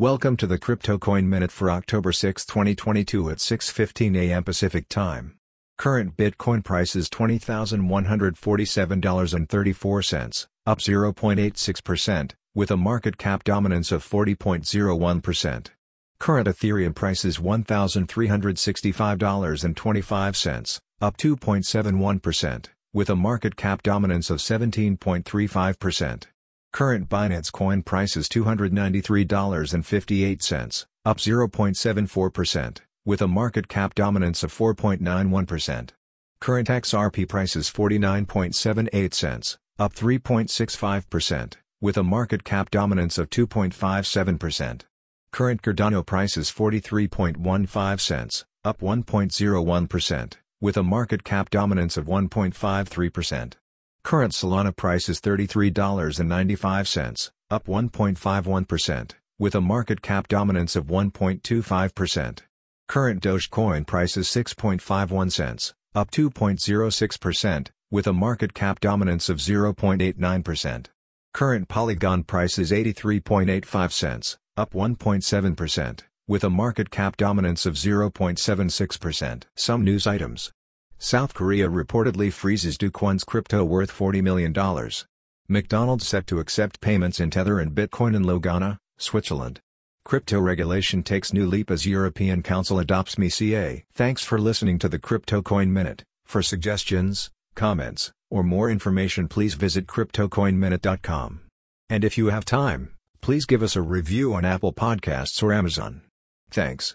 Welcome to the Crypto Coin Minute for October 6, 2022 at 6:15 a.m. Pacific Time. Current Bitcoin price is $20,147.34, up 0.86%, with a market cap dominance of 40.01%. Current Ethereum price is $1,365.25, up 2.71%, with a market cap dominance of 17.35%. Current Binance Coin price is $293.58, up 0.74%, with a market cap dominance of 4.91%. Current XRP price is 49.78 cents, up 3.65%, with a market cap dominance of 2.57%. Current Cardano price is 43.15 cents, up 1.01%, with a market cap dominance of 1.53%. Current Solana price is $33.95, up 1.51%, with a market cap dominance of 1.25%. Current Dogecoin price is 6.51 cents, up 2.06%, with a market cap dominance of 0.89%. Current Polygon price is 83.85 cents, up 1.7%, with a market cap dominance of 0.76%. Some news items. South Korea reportedly freezes Kwon's crypto worth $40 million. McDonald's set to accept payments in Tether and Bitcoin in Lugano, Switzerland. Crypto regulation takes new leap as European Council adopts MiCA. Thanks for listening to the Crypto Coin Minute. For suggestions, comments, or more information please visit CryptoCoinMinute.com. And if you have time, please give us a review on Apple Podcasts or Amazon. Thanks.